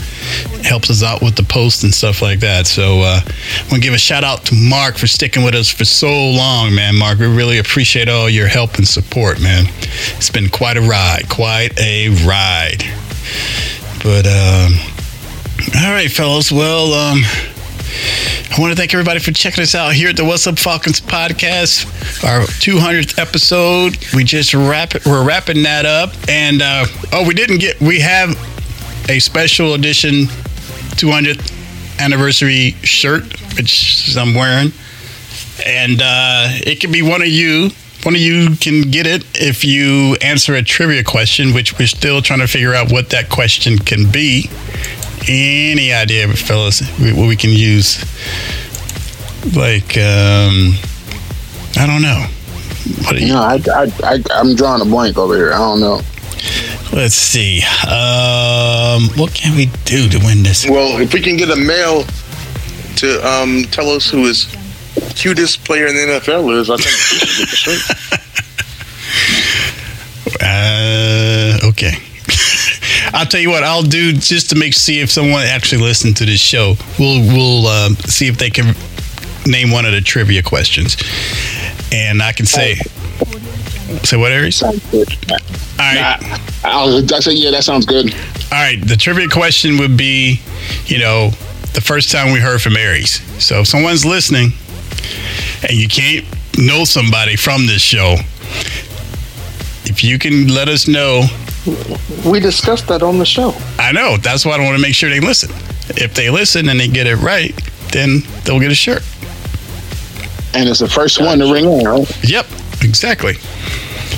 helps us out with the posts and stuff like that. So uh, I want to give a shout out to Mark for sticking with us for so long, man. Mark, we really appreciate all your help and support, man. It's been quite a ride, quite a ride. But um, all right, fellas. Well. Um, I want to thank everybody for checking us out here at the What's Up Falcons podcast, our 200th episode. We just wrap it, we're wrapping that up, and uh, oh, we didn't get we have a special edition 200th anniversary shirt, which I'm wearing, and uh, it can be one of you. One of you can get it if you answer a trivia question, which we're still trying to figure out what that question can be any idea, fellas, what we can use? Like, um, I don't know. What you, No, I, I, I, I'm drawing a blank over here. I don't know. let's see. Um, what can we do to win this? Well, if we can get a male to um, tell us who his cutest player in the NFL is, I think we should get the shirt. Uh, okay. I'll tell you what I'll do just to make see if someone actually listened to this show. We'll we'll um, see if they can name one of the trivia questions, and I can say say what Aries. All right. I, was, I said, yeah, that sounds good. All right, the trivia question would be, you know, the first time we heard from Aries. So if someone's listening and you can't know somebody from this show, if you can let us know. We discussed that on the show. I know. That's why I want to make sure they listen. If they listen and they get it right, then they'll get a shirt. And it's the first one to ring in, right? Yep, exactly.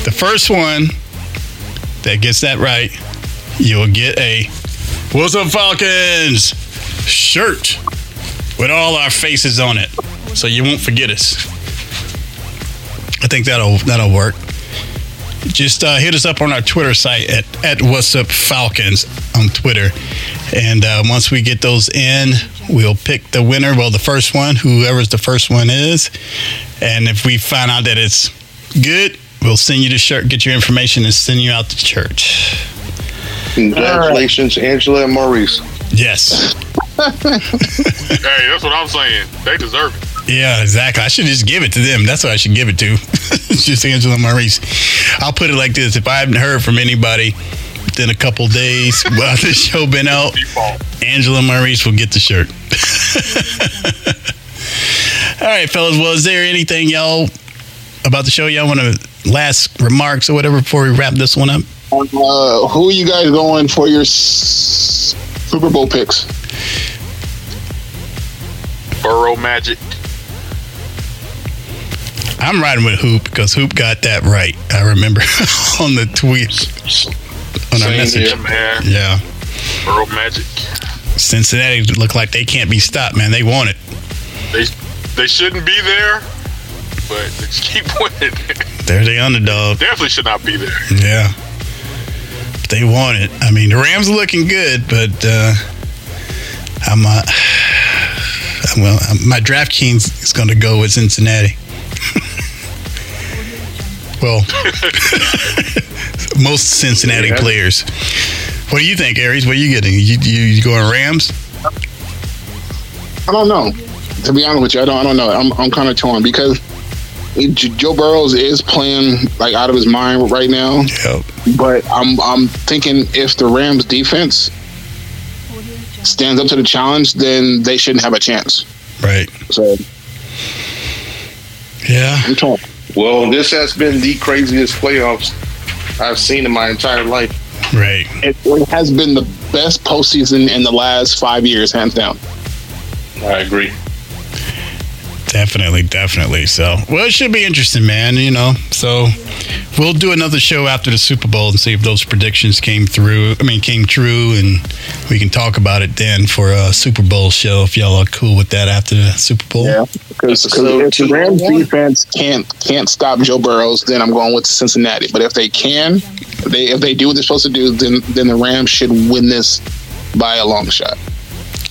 The first one that gets that right, you'll get a What's Up Falcons shirt with all our faces on it. So you won't forget us. I think that'll that'll work. Just uh, hit us up on our Twitter site at, at What's Up Falcons on Twitter. And uh, once we get those in, we'll pick the winner. Well, the first one, whoever's the first one is. And if we find out that it's good, we'll send you the shirt, get your information, and send you out to church. Congratulations, Angela and Maurice. Yes. hey, that's what I'm saying. They deserve it. Yeah, exactly. I should just give it to them. That's what I should give it to. just Angela Maurice. I'll put it like this: if I haven't heard from anybody within a couple days while this show been out, Angela Maurice will get the shirt. All right, fellas. Well, is there anything y'all about the show y'all want to last remarks or whatever before we wrap this one up? Uh, who are you guys going for your s- Super Bowl picks? Burrow Magic. I'm riding with Hoop because Hoop got that right. I remember on the tweet on our message. here, man. Yeah, Burrow Magic. Cincinnati look like they can't be stopped, man. They want it. They they shouldn't be there, but they just keep winning. They're the underdog. Definitely should not be there. Yeah. But they want it. I mean, the Rams are looking good, but uh, I'm uh, well, my DraftKings is going to go with Cincinnati. Well, most Cincinnati Yeah. players. What do you think, Aries? What are you getting? You, you, you going Rams? I don't know. To be honest with you, I don't. I don't know. I'm I'm kind of torn because J- Joe Burrows is playing like out of his mind right now. Yep. But I'm I'm thinking if the Rams defense stands up to the challenge, then they shouldn't have a chance. Right. So yeah, I'm torn. Well, this has been the craziest playoffs I've seen in my entire life. Right. It, it has been the best postseason in the last five years, hands down. I agree. Definitely, definitely. So, well, it should be interesting, man. You know, so we'll do another show after the Super Bowl and see if those predictions came through. I mean, came true, and we can talk about it then for a Super Bowl show if y'all are cool with that after the Super Bowl. Yeah, because if the Rams defense can't can't stop Joe Burrows, then I'm going with Cincinnati. But if they can, if they if they do what they're supposed to do, then then the Rams should win this by a long shot.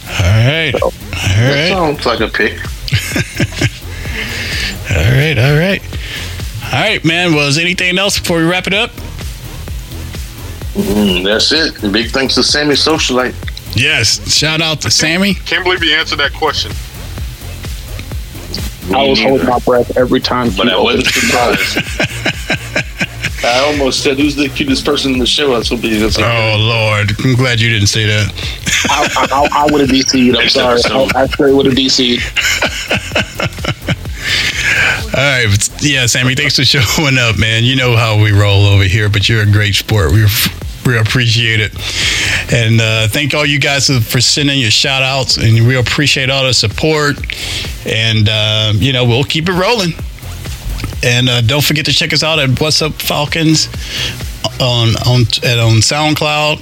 All right. All That sounds like a pick. All right. All right. All right, man. Was anything else before we wrap it up? Mm, that's it. Big thanks to Sammy Socialite. Yes. Shout out to Sammy. Can't believe you answered that question. I was holding my breath every time. But he I wasn't surprised. I almost said, "Who's the cutest person in the show?" That's what that's Oh Lord, I'm glad you didn't say that. I, I, I would have DC'd. I'm Next sorry. episode. I, I straight would have DC'd. All right, yeah, Sammy, thanks for showing up, man. You know how we roll over here, but you're a great sport. We we appreciate it, and uh, thank all you guys for sending your shout outs, and we appreciate all the support. And uh, you know, we'll keep it rolling. And uh, don't forget to check us out at What's Up Falcons on on at, on SoundCloud,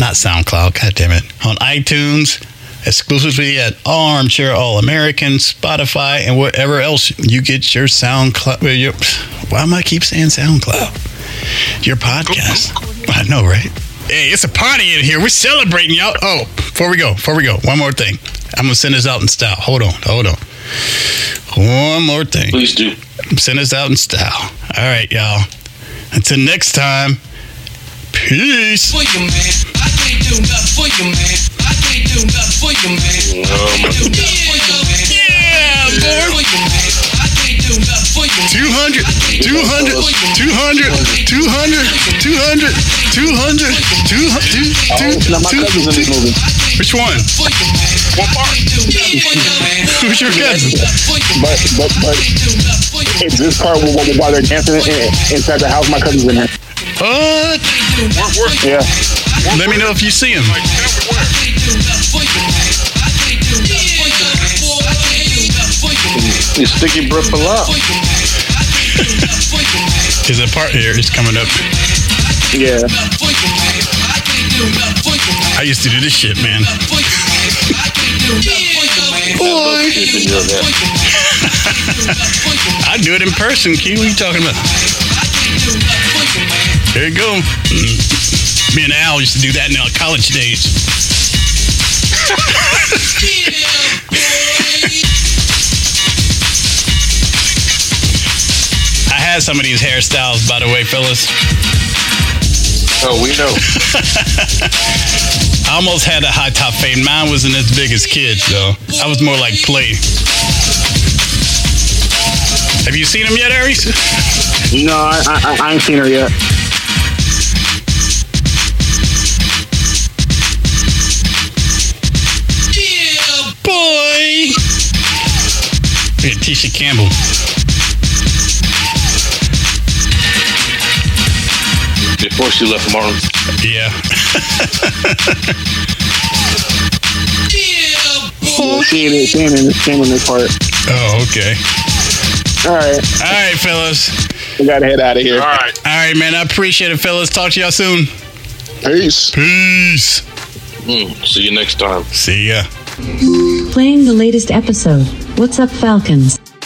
not SoundCloud, god damn it, on iTunes, exclusively at Armchair All American, Spotify, and wherever else you get your SoundCloud. Your, why am I keep saying SoundCloud? Your podcast. I know, right? Hey, it's a party in here. We're celebrating, y'all. Oh, before we go, before we go, one more thing. I'm gonna send this out in style. Hold on, hold on. One more thing. Please do. Send us out in style. All right, y'all. Until next time, peace. for you, man. I can't do nothing for you, man. I can't do nothing for you, man. I can't do nothing for you, man. Yeah, boy. For. I can't do nothing for you. 200, 200, 200, 200, 200, 200, 200, Now my cousin's in this movie. Which one? What part? Who's your cousin? But but but it's this part where, while they're dancing in, inside the house, my cousin's in here. What? Yeah. Let me know if you see him. You sticky breath a lot. Is a part here is coming up. Yeah. I used to do this shit, man. Boy. I do it in person, Key. What are you talking about? There you go. Me and Al used to do that in our college days. has some of these hairstyles, by the way, Phyllis. Oh, we know. I almost had a high top fade. Mine wasn't as big as kids, though. I was more like play. Have you seen him yet, Aries? No, I, I, I ain't seen her yet. Yeah, boy. Here, Tisha Campbell. Before she left Martin. Yeah. Yeah, she ain't, she ain't in, she ain't in this part. Oh, okay. All right. All right, fellas. We gotta head out of here. All right. All right, man. I appreciate it, fellas. Talk to y'all soon. Peace. Peace. Mm, see you next time. See ya. Playing the latest episode. What's up, Falcons?